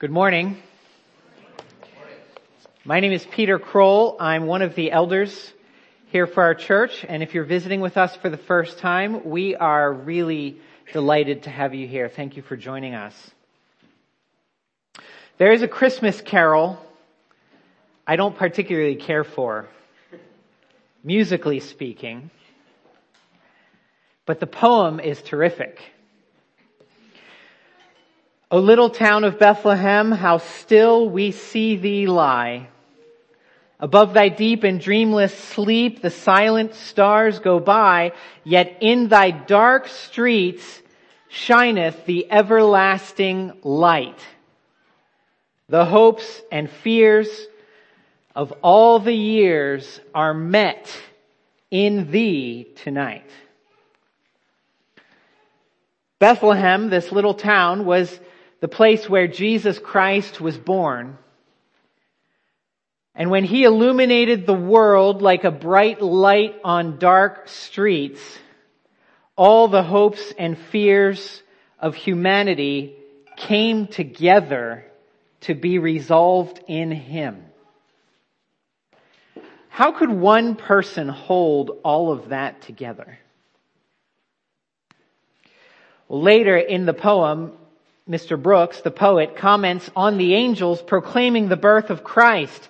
Good morning. My name is Peter Kroll. I'm one of the elders here for our church, and if you're visiting with us for the first time, we are really delighted to have you here. Thank you for joining us. There is a Christmas carol I don't particularly care for, musically speaking, but the poem is terrific. O little town of Bethlehem, how still we see thee lie. Above thy deep and dreamless sleep, the silent stars go by, yet in thy dark streets shineth the everlasting light. The hopes and fears of all the years are met in thee tonight. Bethlehem, this little town, was the place where Jesus Christ was born. And when he illuminated the world like a bright light on dark streets, all the hopes and fears of humanity came together to be resolved in him. How could one person hold all of that together? Later in the poem, Mr. Brooks, the poet, comments on the angels proclaiming the birth of Christ.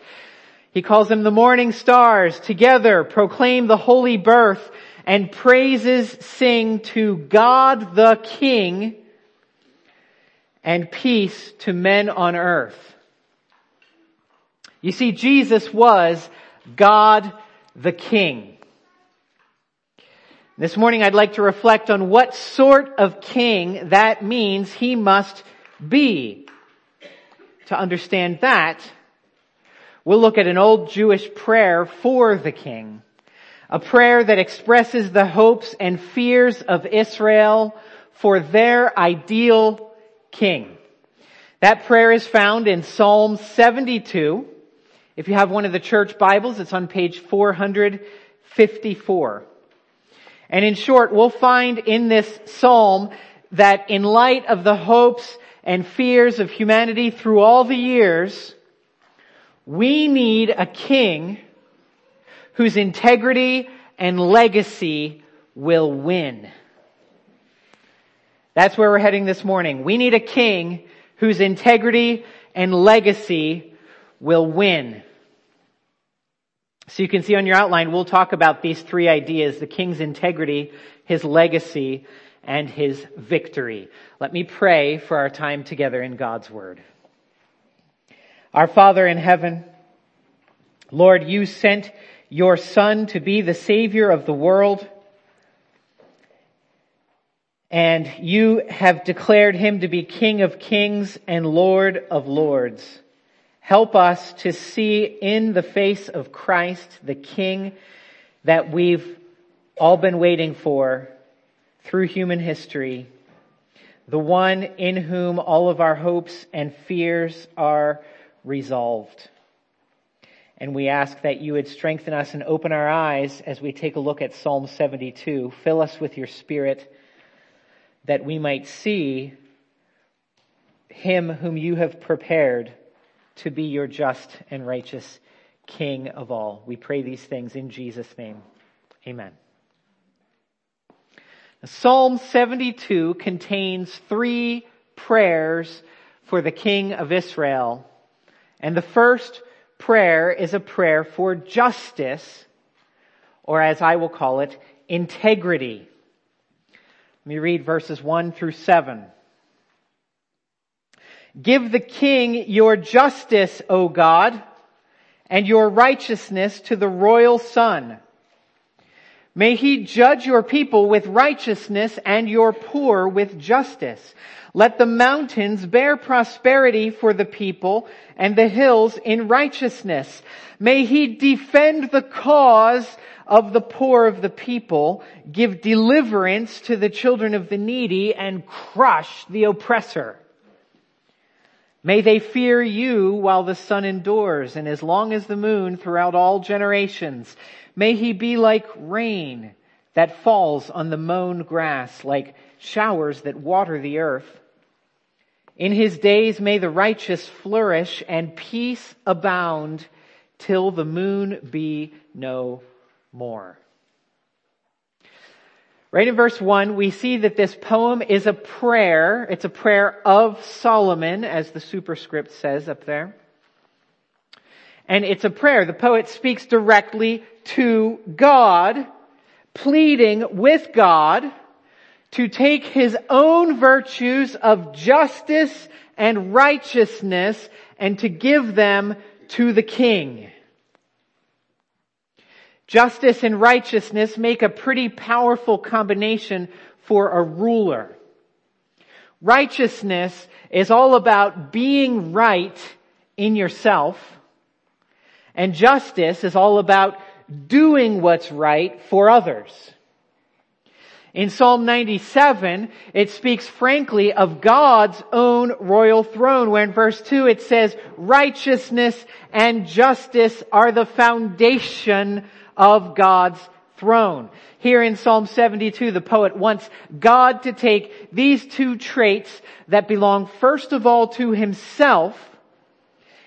He calls them the morning stars together proclaim the holy birth and praises sing to God the King and peace to men on earth. You see, Jesus was God the King. This morning I'd like to reflect on what sort of king that means he must be. To understand that, we'll look at an old Jewish prayer for the king. A prayer that expresses the hopes and fears of Israel for their ideal king. That prayer is found in Psalm 72. If you have one of the church Bibles, it's on page 454. And in short, we'll find in this psalm that in light of the hopes and fears of humanity through all the years, we need a king whose integrity and legacy will win. That's where we're heading this morning. We need a king whose integrity and legacy will win. So you can see on your outline, we'll talk about these three ideas, the king's integrity, his legacy, and his victory. Let me pray for our time together in God's Word. Our Father in heaven, Lord, you sent your Son to be the Savior of the world, and you have declared him to be King of kings and Lord of lords. Help us to see in the face of Christ, the King that we've all been waiting for through human history, the one in whom all of our hopes and fears are resolved. And we ask that you would strengthen us and open our eyes as we take a look at Psalm 72. Fill us with your spirit that we might see him whom you have prepared to be your just and righteous King of all. We pray these things in Jesus' name. Amen. Psalm 72 contains three prayers for the King of Israel. And the first prayer is a prayer for justice, or as I will call it, integrity. Let me read verses 1 through 7. Give the king your justice, O God, and your righteousness to the royal son. May he judge your people with righteousness and your poor with justice. Let the mountains bear prosperity for the people and the hills in righteousness. May he defend the cause of the poor of the people, give deliverance to the children of the needy, and crush the oppressor. May they fear you while the sun endures and as long as the moon throughout all generations. May he be like rain that falls on the mown grass, like showers that water the earth. In his days may the righteous flourish and peace abound till the moon be no more. Right in verse 1, we see that this poem is a prayer. It's a prayer of Solomon, as the superscript says up there. And it's a prayer. The poet speaks directly to God, pleading with God to take his own virtues of justice and righteousness and to give them to the king. Justice and righteousness make a pretty powerful combination for a ruler. Righteousness is all about being right in yourself, and justice is all about doing what's right for others. In Psalm 97, it speaks frankly of God's own royal throne, where in verse 2 it says, righteousness and justice are the foundation of God's throne. Here in Psalm 72, the poet wants God to take these two traits that belong first of all to himself,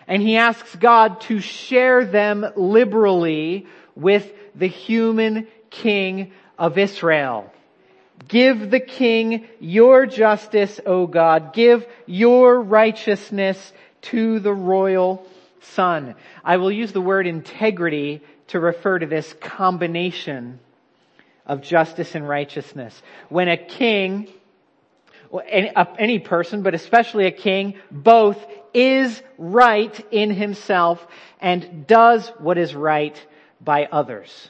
and he asks God to share them liberally with the human king of Israel. Give the king your justice, O God. Give your righteousness to the royal son. I will use the word integrity to refer to this combination of justice and righteousness. When a king, any person, but especially a king, both is right in himself and does what is right by others.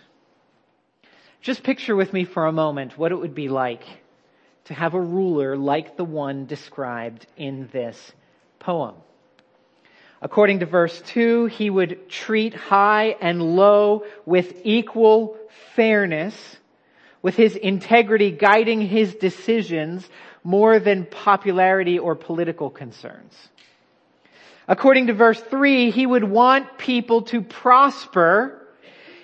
Just picture with me for a moment what it would be like to have a ruler like the one described in this poem. According to verse 2, he would treat high and low with equal fairness, with his integrity guiding his decisions more than popularity or political concerns. According to verse 3, he would want people to prosper.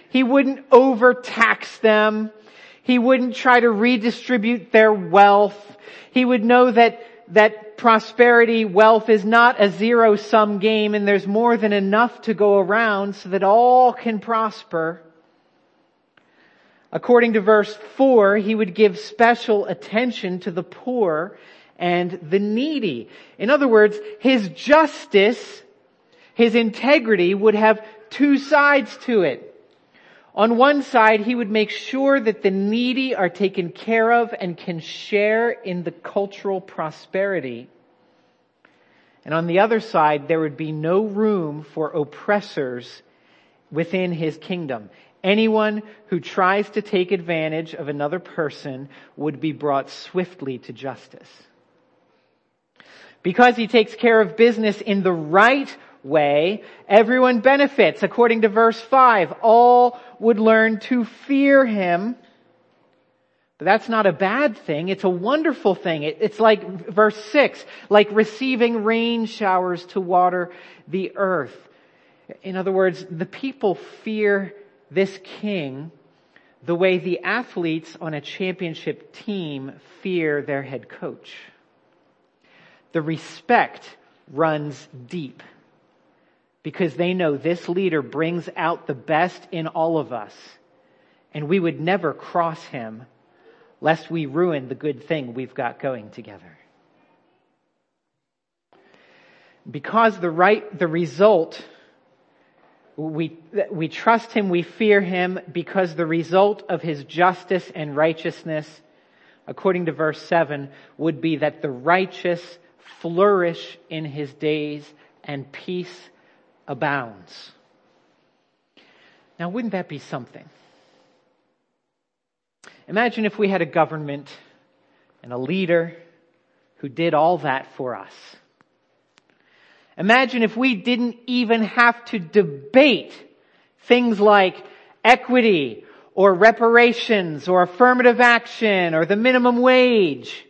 He wouldn't overtax them. He wouldn't try to redistribute their wealth. He would know that that prosperity, wealth is not a zero sum game and there's more than enough to go around so that all can prosper. According to verse 4, he would give special attention to the poor and the needy. In other words, his justice, his integrity would have two sides to it. On one side, he would make sure that the needy are taken care of and can share in the cultural prosperity. And on the other side, there would be no room for oppressors within his kingdom. Anyone who tries to take advantage of another person would be brought swiftly to justice. Because he takes care of business in the right way, everyone benefits. According to verse 5, all would learn to fear him. But that's not a bad thing. It's a wonderful thing. it's like verse 6, like receiving rain showers to water the earth. In other words, the people fear this king the way the athletes on a championship team fear their head coach. The respect runs deep because they know this leader brings out the best in all of us. And we would never cross him lest we ruin the good thing we've got going together. Because the right, the result, we, we trust him, we fear him because the result of his justice and righteousness, according to verse 7, would be that the righteous flourish in his days and peace abounds. Now, wouldn't that be something? Imagine if we had a government and a leader who did all that for us. Imagine if we didn't even have to debate things like equity or reparations or affirmative action or the minimum wage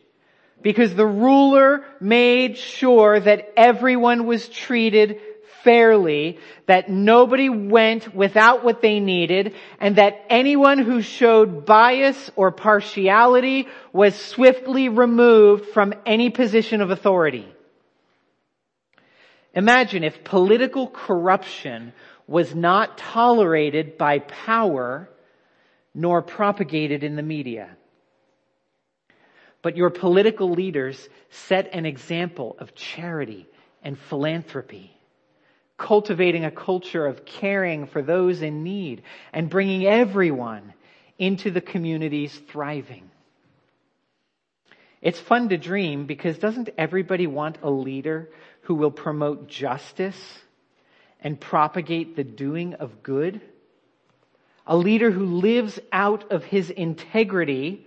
because the ruler made sure that everyone was treated fairly, that nobody went without what they needed, and that anyone who showed bias or partiality was swiftly removed from any position of authority. Imagine if political corruption was not tolerated by power nor propagated in the media. But your political leaders set an example of charity and philanthropy, cultivating a culture of caring for those in need and bringing everyone into the communities thriving. It's fun to dream because doesn't everybody want a leader who will promote justice and propagate the doing of good? A leader who lives out of his integrity,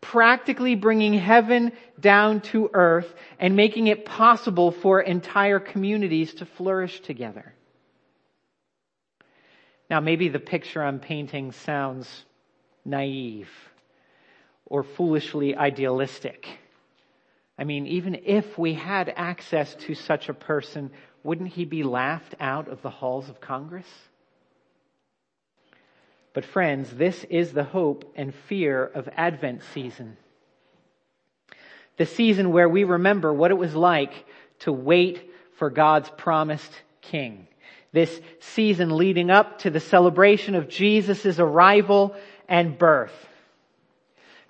practically bringing heaven down to earth and making it possible for entire communities to flourish together. Now maybe the picture I'm painting sounds naive or foolishly idealistic. I mean, even if we had access to such a person, wouldn't he be laughed out of the halls of Congress? But friends, this is the hope and fear of Advent season. The season where we remember what it was like to wait for God's promised King. This season leading up to the celebration of Jesus' arrival and birth.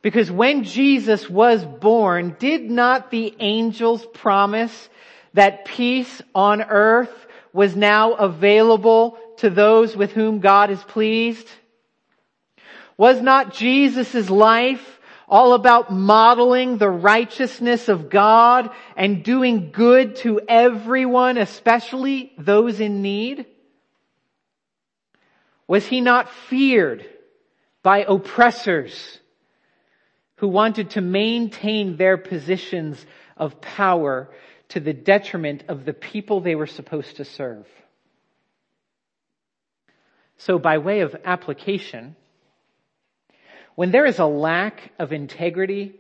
Because when Jesus was born, did not the angels promise that peace on earth was now available to those with whom God is pleased? Was not Jesus' life all about modeling the righteousness of God and doing good to everyone, especially those in need? Was he not feared by oppressors who wanted to maintain their positions of power to the detriment of the people they were supposed to serve. So by way of application, when there is a lack of integrity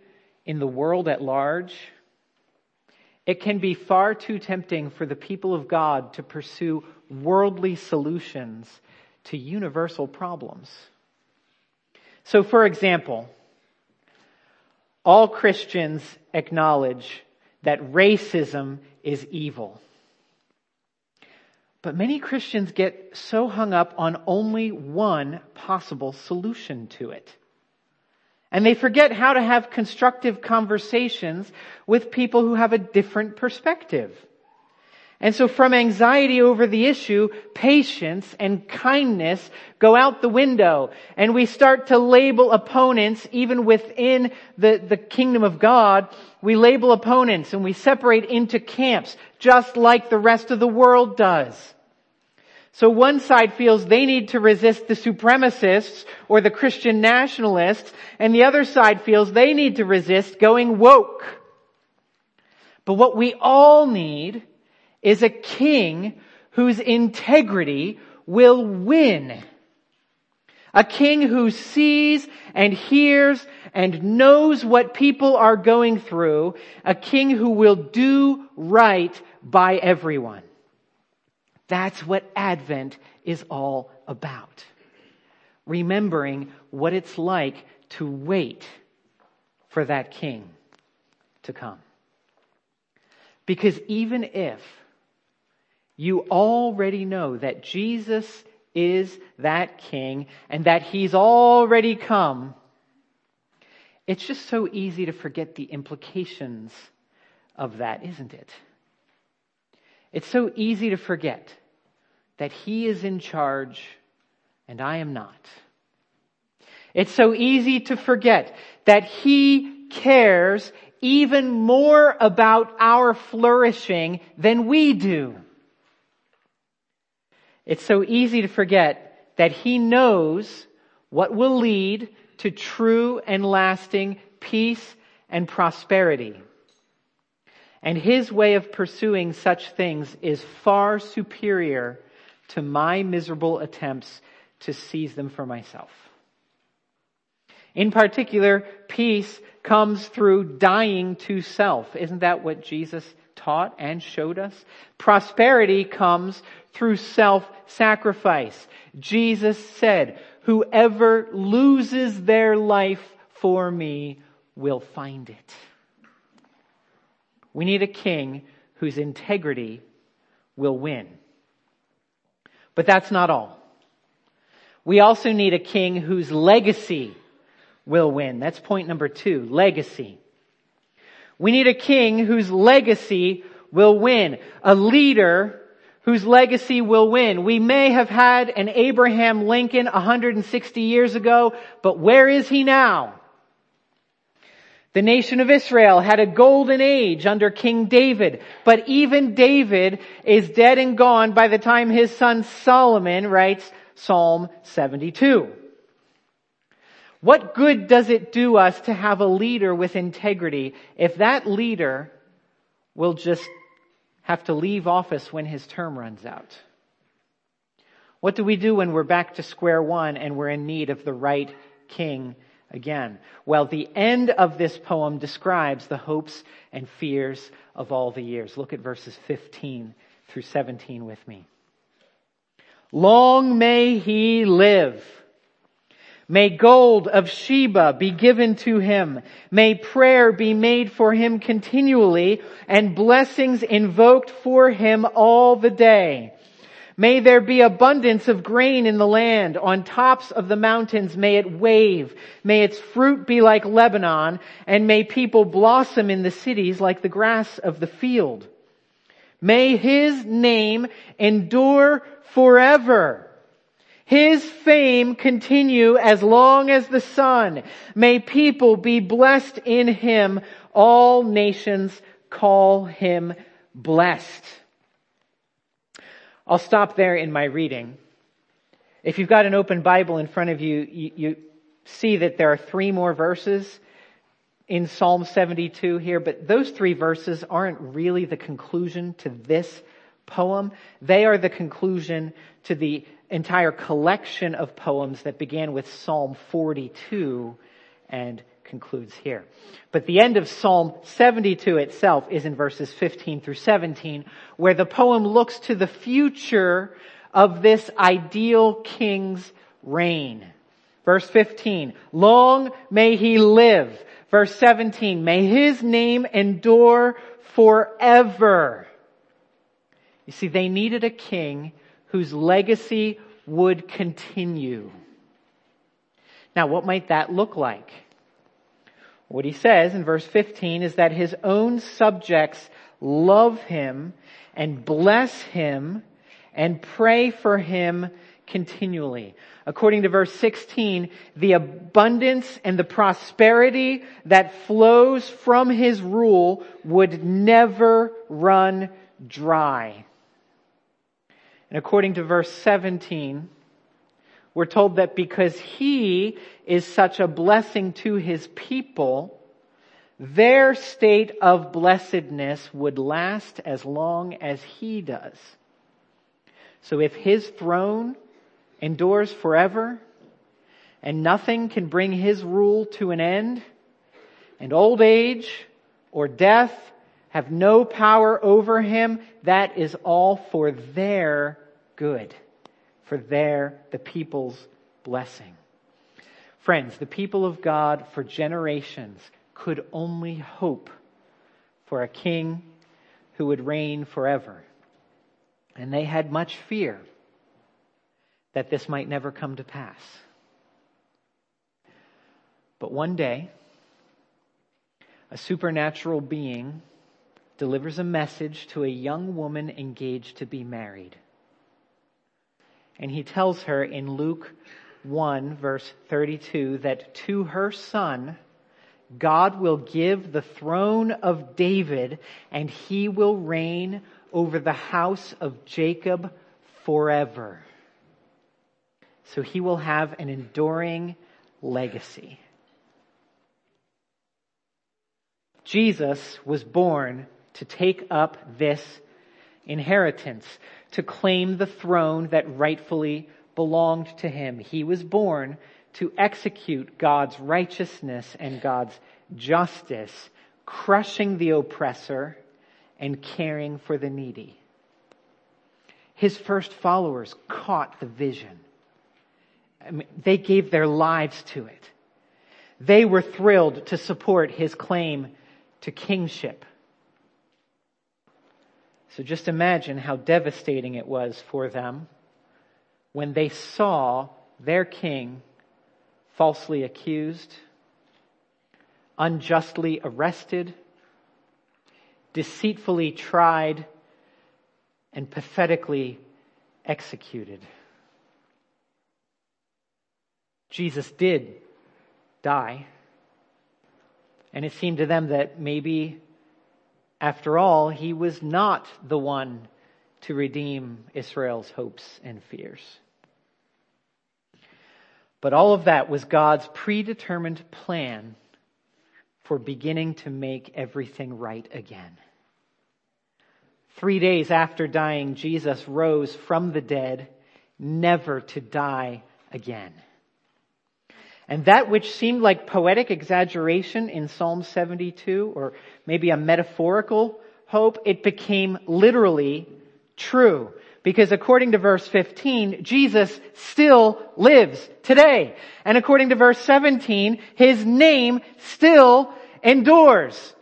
in the world at large, it can be far too tempting for the people of God to pursue worldly solutions to universal problems. So for example, all Christians acknowledge that racism is evil. But many Christians get so hung up on only one possible solution to it. And they forget how to have constructive conversations with people who have a different perspective. And so from anxiety over the issue, patience and kindness go out the window. And we start to label opponents, even within the, the kingdom of God, we label opponents and we separate into camps, just like the rest of the world does. So one side feels they need to resist the supremacists or the Christian nationalists, and the other side feels they need to resist going woke. But what we all need is a king whose integrity will win. A king who sees and hears and knows what people are going through. A king who will do right by everyone. That's what Advent is all about. Remembering what it's like to wait for that king to come. Because even if you already know that Jesus is that king and that he's already come, it's just so easy to forget the implications of that, isn't it? It's so easy to forget that he is in charge and I am not. It's so easy to forget that he cares even more about our flourishing than we do. It's so easy to forget that He knows what will lead to true and lasting peace and prosperity. And His way of pursuing such things is far superior to my miserable attempts to seize them for myself. In particular, peace comes through dying to self. Isn't that what Jesus taught and showed us. Prosperity comes through self-sacrifice. Jesus said, whoever loses their life for me will find it. We need a king whose integrity will win. But that's not all. We also need a king whose legacy will win. That's point number two, legacy. We need a king whose legacy will win. A leader whose legacy will win. We may have had an Abraham Lincoln 160 years ago, but where is he now? The nation of Israel had a golden age under King David, but even David is dead and gone by the time his son Solomon writes Psalm 72. What good does it do us to have a leader with integrity if that leader will just have to leave office when his term runs out? What do we do when we're back to square one and we're in need of the right king again? Well, the end of this poem describes the hopes and fears of all the years. Look at verses 15 through 17 with me. Long may he live. May gold of Sheba be given to him. May prayer be made for him continually and blessings invoked for him all the day. May there be abundance of grain in the land. On tops of the mountains may it wave. May its fruit be like Lebanon and may people blossom in the cities like the grass of the field. May his name endure forever. His fame continue as long as the sun. May people be blessed in him. All nations call him blessed. I'll stop there in my reading. If you've got an open Bible in front of you, you, you see that there are three more verses in Psalm 72 here, but those three verses aren't really the conclusion to this poem. They are the conclusion to the entire collection of poems that began with Psalm 42 and concludes here. But the end of Psalm 72 itself is in verses 15 through 17, where the poem looks to the future of this ideal king's reign. Verse 15, long may he live. Verse 17, may his name endure forever. You see, they needed a king whose legacy would continue. Now, what might that look like? What he says in verse 15 is that his own subjects love him and bless him and pray for him continually. According to verse 16, the abundance and the prosperity that flows from his rule would never run dry. And according to verse 17, we're told that because he is such a blessing to his people, their state of blessedness would last as long as he does. So if his throne endures forever, and nothing can bring his rule to an end, and old age or death have no power over him, that is all for their good, for their, the people's blessing. Friends, the people of God for generations could only hope for a king who would reign forever. And they had much fear that this might never come to pass. But one day, a supernatural being delivers a message to a young woman engaged to be married. And he tells her in Luke 1 verse 32 that to her son, God will give the throne of David and he will reign over the house of Jacob forever. So he will have an enduring legacy. Jesus was born to take up this inheritance, to claim the throne that rightfully belonged to him. He was born to execute God's righteousness and God's justice, crushing the oppressor and caring for the needy. His first followers caught the vision. I mean, they gave their lives to it. They were thrilled to support his claim to kingship. So just imagine how devastating it was for them when they saw their king falsely accused, unjustly arrested, deceitfully tried, and pathetically executed. Jesus did die. And it seemed to them that maybe, after all, he was not the one to redeem Israel's hopes and fears. But all of that was God's predetermined plan for beginning to make everything right again. Three days after dying, Jesus rose from the dead, never to die again. And that which seemed like poetic exaggeration in Psalm 72, or maybe a metaphorical hope, it became literally true. Because according to verse 15, Jesus still lives today. And according to verse 17, His name still endures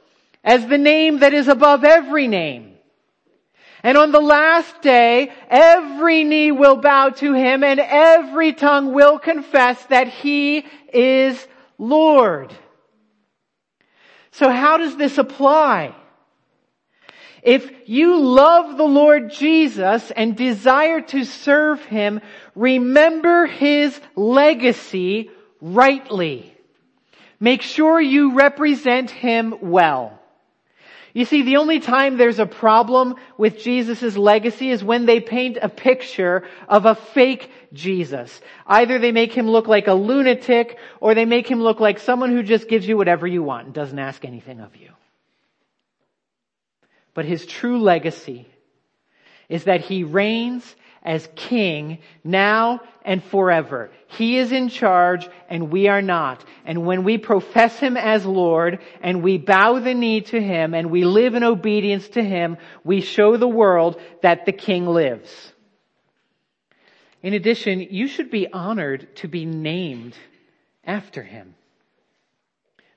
as the name that is above every name. And on the last day, every knee will bow to him and every tongue will confess that he is Lord. So how does this apply? If you love the Lord Jesus and desire to serve Him, remember His legacy rightly. Make sure you represent Him well. You see, the only time there's a problem with Jesus' legacy is when they paint a picture of a fake Jesus. Either they make him look like a lunatic or they make him look like someone who just gives you whatever you want and doesn't ask anything of you. But his true legacy is that he reigns as king now and forever. He is in charge and we are not. And when we profess him as Lord and we bow the knee to him and we live in obedience to him, we show the world that the king lives. In addition, you should be honored to be named after him.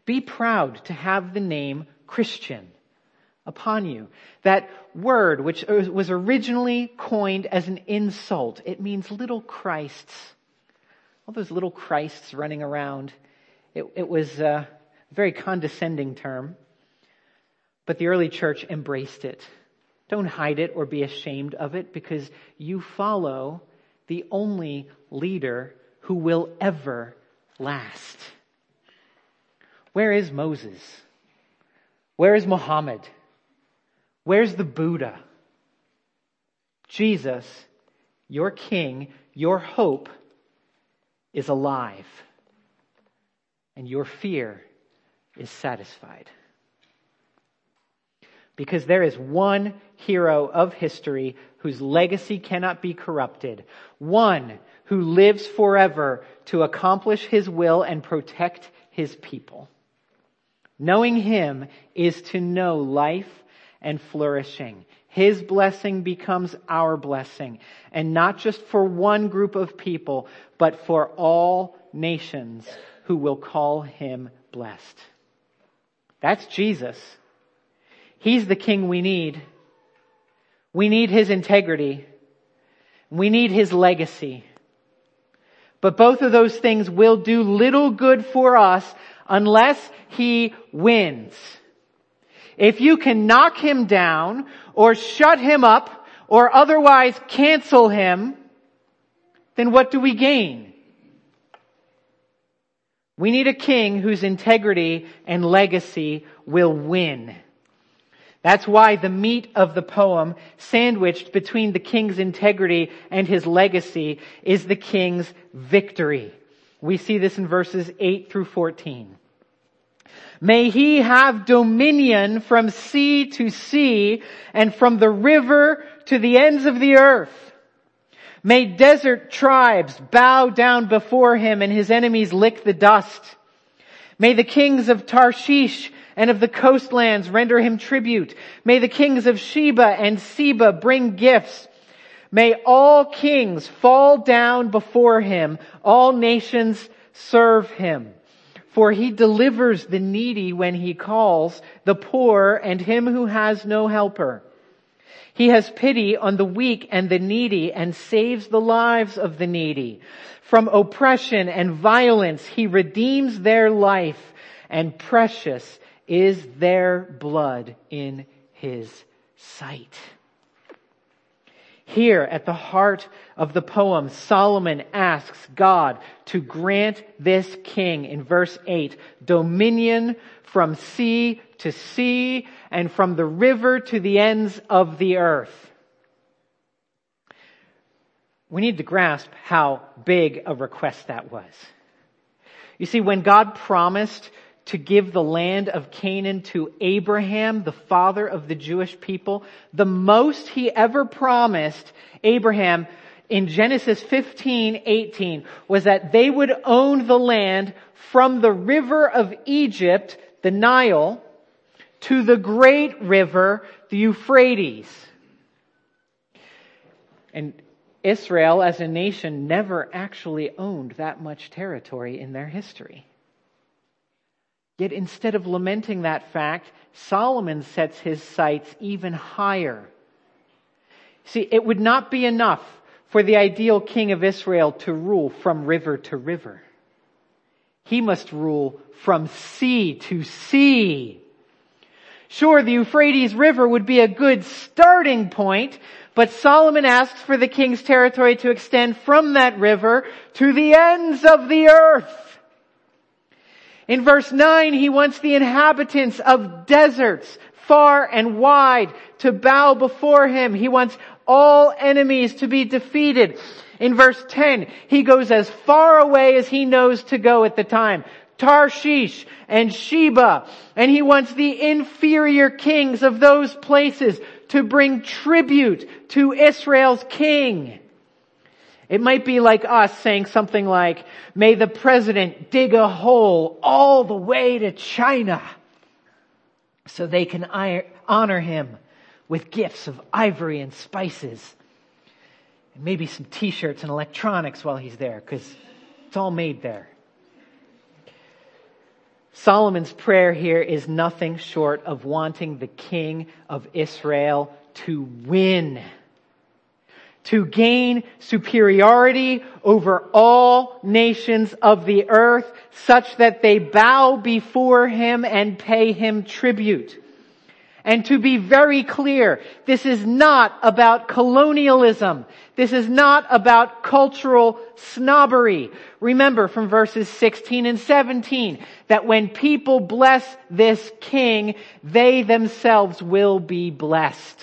Be proud to have the name Christian upon you. That word, which er, was originally coined as an insult, it means little Christs. All those little Christs running around. It, it was a very condescending term, but the early church embraced it. Don't hide it or be ashamed of it because you follow the only leader who will ever last. Where is Moses? Where is Muhammad? Where's the Buddha? Jesus, your King, your hope is alive. And your fear is satisfied. Because there is one hero of history whose legacy cannot be corrupted. One who lives forever to accomplish his will and protect his people. Knowing him is to know life and flourishing. His blessing becomes our blessing. And not just for one group of people, but for all nations who will call him blessed. That's Jesus. He's the king we need. We need his integrity. We need his legacy. But both of those things will do little good for us unless he wins. If you can knock him down or shut him up or otherwise cancel him, then what do we gain? We need a king whose integrity and legacy will win. That's why the meat of the poem, sandwiched between the king's integrity and his legacy, is the king's victory. We see this in verses 8 through 14. May he have dominion from sea to sea and from the river to the ends of the earth. May desert tribes bow down before him and his enemies lick the dust. May the kings of Tarshish and of the coastlands render him tribute. May the kings of Sheba and Seba bring gifts. May all kings fall down before him. All nations serve him. For he delivers the needy when he calls, the poor and him who has no helper. He has pity on the weak and the needy and saves the lives of the needy. From oppression and violence, he redeems their life and precious is their blood in his sight. Here at the heart of the poem, Solomon asks God to grant this king in verse 8 dominion from sea to sea and from the river to the ends of the earth. We need to grasp how big a request that was. You see, when God promised to give the land of Canaan to Abraham, the father of the Jewish people. The most he ever promised Abraham in Genesis 15, 18 was that they would own the land from the river of Egypt, the Nile, to the great river, the Euphrates. And Israel as a nation never actually owned that much territory in their history. Yet instead of lamenting that fact, Solomon sets his sights even higher. See, it would not be enough for the ideal king of Israel to rule from river to river. He must rule from sea to sea. Sure, the Euphrates River would be a good starting point, but Solomon asks for the king's territory to extend from that river to the ends of the earth. In verse 9, he wants the inhabitants of deserts, far and wide, to bow before him. He wants all enemies to be defeated. In verse 10, he goes as far away as he knows to go at the time. Tarshish and Sheba. And he wants the inferior kings of those places to bring tribute to Israel's king. It might be like us saying something like, may the president dig a hole all the way to China so they can honor him with gifts of ivory and spices. And maybe some t-shirts and electronics while he's there, because it's all made there. Solomon's prayer here is nothing short of wanting the king of Israel to win to gain superiority over all nations of the earth such that they bow before him and pay him tribute. And to be very clear, this is not about colonialism. This is not about cultural snobbery. Remember from verses 16 and 17 that when people bless this king, they themselves will be blessed.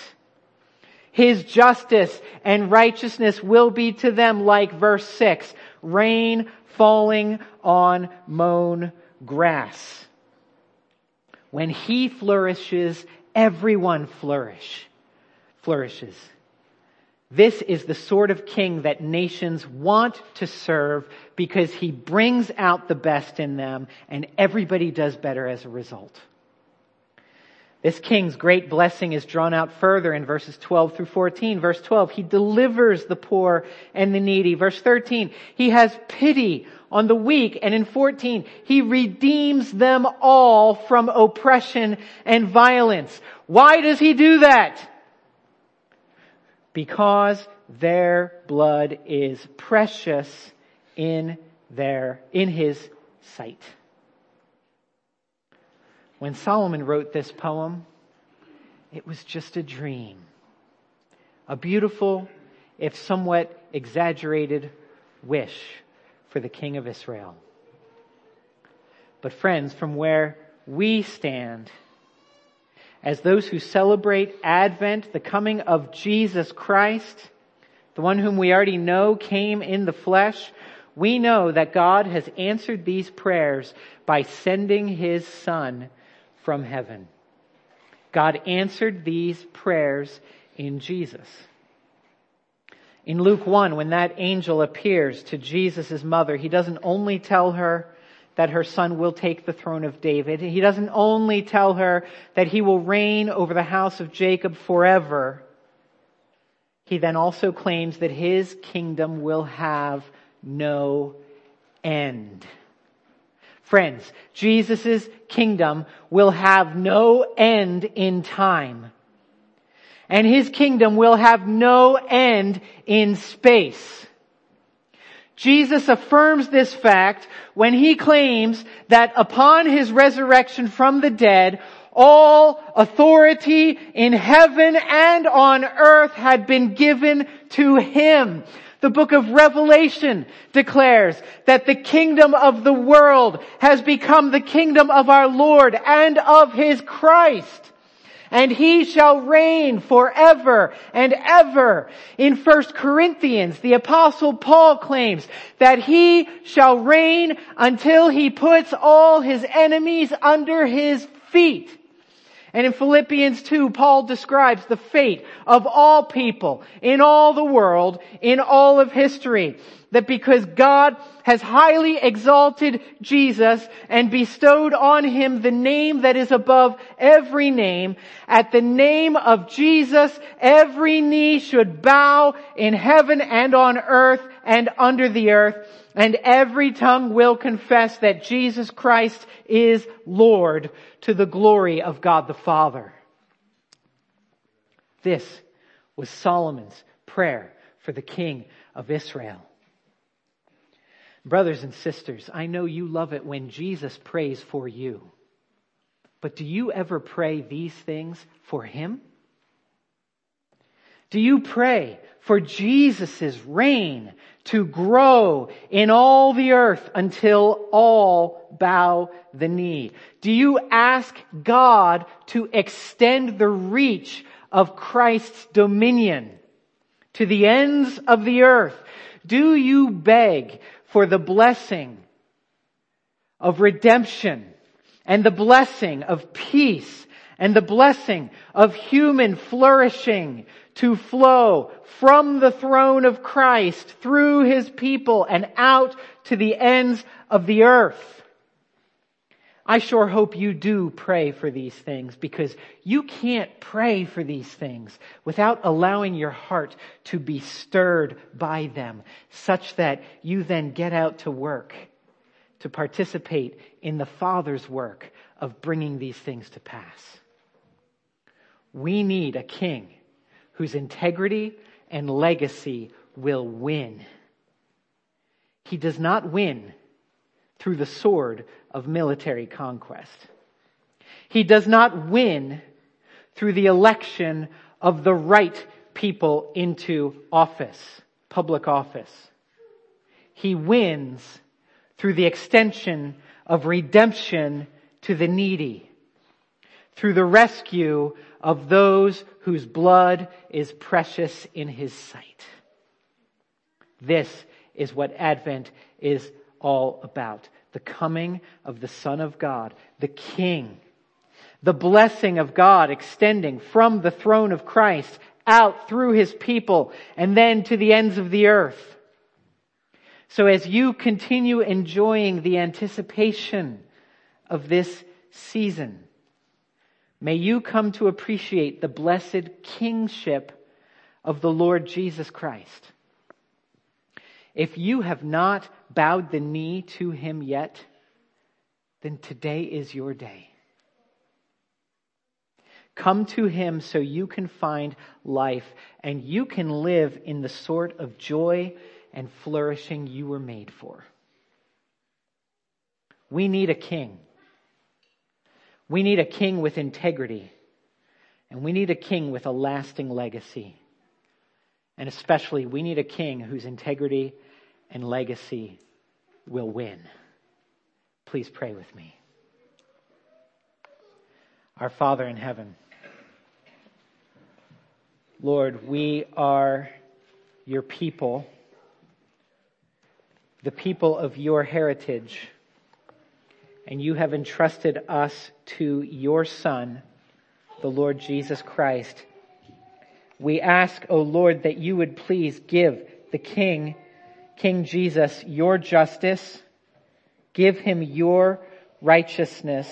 His justice and righteousness will be to them like verse 6, rain falling on mown grass. When he flourishes, everyone flourish, flourishes. This is the sort of king that nations want to serve because he brings out the best in them and everybody does better as a result. This king's great blessing is drawn out further in verses 12 through 14. Verse 12, he delivers the poor and the needy. Verse 13, he has pity on the weak. And in 14, he redeems them all from oppression and violence. Why does he do that? Because their blood is precious in their, in his sight. When Solomon wrote this poem, it was just a dream. A beautiful, if somewhat exaggerated, wish for the King of Israel. But friends, from where we stand, as those who celebrate Advent, the coming of Jesus Christ, the one whom we already know came in the flesh, we know that God has answered these prayers by sending His Son from heaven. God answered these prayers in Jesus. In Luke 1, when that angel appears to Jesus' mother, he doesn't only tell her that her son will take the throne of David. He doesn't only tell her that he will reign over the house of Jacob forever. He then also claims that his kingdom will have no end. Friends, Jesus' kingdom will have no end in time. and his kingdom will have no end in space. Jesus affirms this fact when he claims that upon his resurrection from the dead, all authority in heaven and on earth had been given to him. The book of Revelation declares that the kingdom of the world has become the kingdom of our Lord and of his Christ and he shall reign forever and ever. In 1 Corinthians, the apostle Paul claims that he shall reign until he puts all his enemies under his feet. And in Philippians 2, Paul describes the fate of all people in all the world, in all of history. That because God has highly exalted Jesus and bestowed on him the name that is above every name, at the name of Jesus, every knee should bow in heaven and on earth and under the earth, and every tongue will confess that Jesus Christ is Lord to the glory of God the Father. This was Solomon's prayer for the King of Israel. Brothers and sisters, I know you love it when Jesus prays for you. But do you ever pray these things for Him? Do you pray for Jesus' reign to grow in all the earth until all bow the knee? Do you ask God to extend the reach of Christ's dominion to the ends of the earth? Do you beg for the blessing of redemption and the blessing of peace and the blessing of human flourishing to flow from the throne of Christ through his people and out to the ends of the earth. I sure hope you do pray for these things because you can't pray for these things without allowing your heart to be stirred by them such that you then get out to work to participate in the Father's work of bringing these things to pass. We need a king whose integrity and legacy will win. He does not win through the sword of military conquest. He does not win through the election of the right people into office, public office. He wins through the extension of redemption to the needy, through the rescue of those whose blood is precious in his sight. This is what Advent is all about. The coming of the Son of God, the King. The blessing of God extending from the throne of Christ out through his people and then to the ends of the earth. So as you continue enjoying the anticipation of this season, may you come to appreciate the blessed kingship of the Lord Jesus Christ. If you have not bowed the knee to him yet, then today is your day. Come to him so you can find life and you can live in the sort of joy and flourishing you were made for. We need a king. We need a king with integrity. And we need a king with a lasting legacy. And especially, we need a king whose integrity and legacy will win. Please pray with me. Our Father in heaven, Lord, we are your people, the people of your heritage, and you have entrusted us to your Son, the Lord Jesus Christ. We ask, O Lord, that you would please give the King King Jesus your justice. Give him your righteousness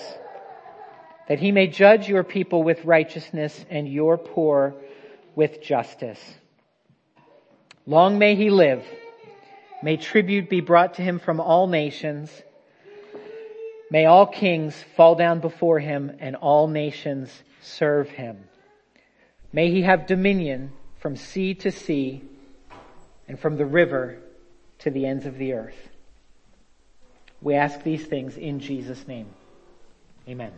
that he may judge your people with righteousness and your poor with justice. Long may he live. May tribute be brought to him from all nations. May all kings fall down before him and all nations serve him. May he have dominion from sea to sea and from the river to the ends of the earth. We ask these things in Jesus' name. Amen.